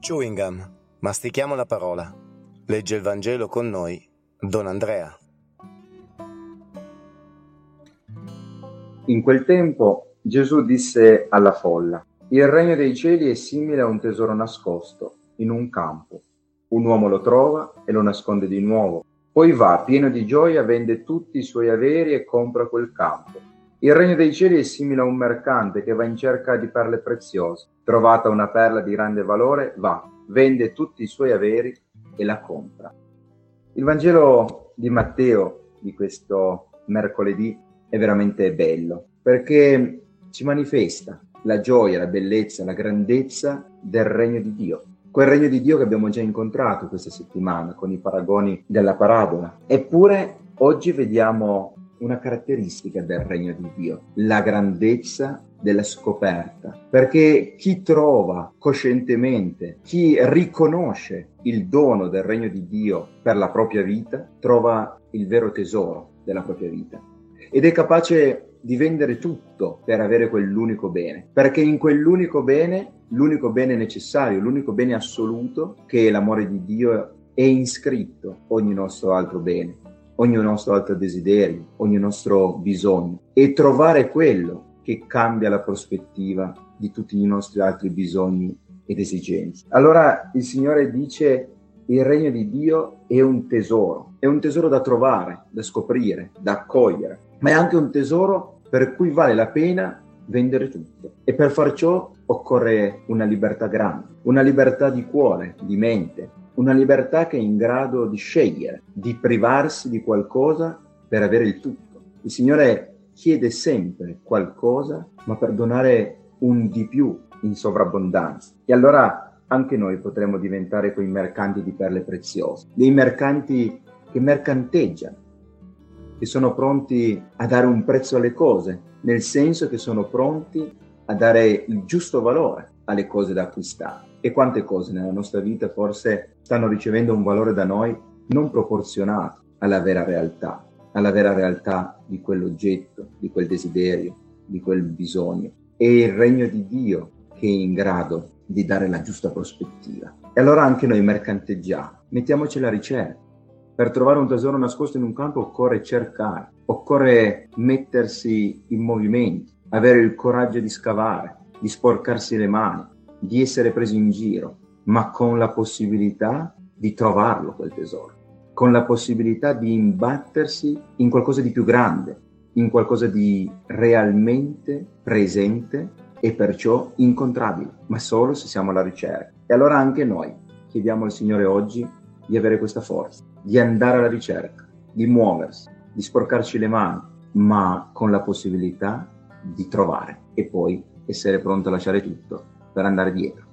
Chewing gum. Mastichiamo la parola. Legge il Vangelo con noi, Don Andrea. In quel tempo Gesù disse alla folla, il regno dei cieli è simile a un tesoro nascosto in un campo. Un uomo lo trova e lo nasconde di nuovo. Poi va, pieno di gioia, vende tutti i suoi averi e compra quel campo. Il regno dei cieli è simile a un mercante che va in cerca di perle preziose. Trovata una perla di grande valore, va, vende tutti i suoi averi e la compra. Il Vangelo di Matteo di questo mercoledì è veramente bello perché ci manifesta la gioia, la bellezza, la grandezza del regno di Dio. Quel regno di Dio che abbiamo già incontrato questa settimana con i paragoni della parabola. Eppure oggi vediamo una caratteristica del regno di Dio, la grandezza della scoperta, perché chi trova coscientemente, chi riconosce il dono del regno di Dio per la propria vita, trova il vero tesoro della propria vita. Ed è capace di vendere tutto per avere quell'unico bene, perché in quell'unico bene, l'unico bene necessario, l'unico bene assoluto, che è l'amore di Dio, è iscritto ogni nostro altro bene ogni nostro altro desiderio, ogni nostro bisogno e trovare quello che cambia la prospettiva di tutti i nostri altri bisogni ed esigenze. Allora il Signore dice il regno di Dio è un tesoro, è un tesoro da trovare, da scoprire, da accogliere, ma è anche un tesoro per cui vale la pena vendere tutto. E per far ciò occorre una libertà grande, una libertà di cuore, di mente, una libertà che è in grado di scegliere, di privarsi di qualcosa per avere il tutto. Il Signore chiede sempre qualcosa, ma per donare un di più in sovrabbondanza. E allora anche noi potremmo diventare quei mercanti di perle preziose, dei mercanti che mercanteggiano, che sono pronti a dare un prezzo alle cose, nel senso che sono pronti a dare il giusto valore alle cose da acquistare. E quante cose nella nostra vita forse stanno ricevendo un valore da noi non proporzionato alla vera realtà, alla vera realtà di quell'oggetto, di quel desiderio, di quel bisogno. È il regno di Dio che è in grado di dare la giusta prospettiva. E allora anche noi mercanteggiamo, mettiamoci alla ricerca. Per trovare un tesoro nascosto in un campo occorre cercare, occorre mettersi in movimento, avere il coraggio di scavare, di sporcarsi le mani, di essere presi in giro, ma con la possibilità di trovarlo quel tesoro, con la possibilità di imbattersi in qualcosa di più grande, in qualcosa di realmente presente e perciò incontrabile, ma solo se siamo alla ricerca. E allora anche noi chiediamo al Signore oggi di avere questa forza, di andare alla ricerca, di muoversi, di sporcarci le mani, ma con la possibilità di trovare e poi essere pronto a lasciare tutto per andare dietro.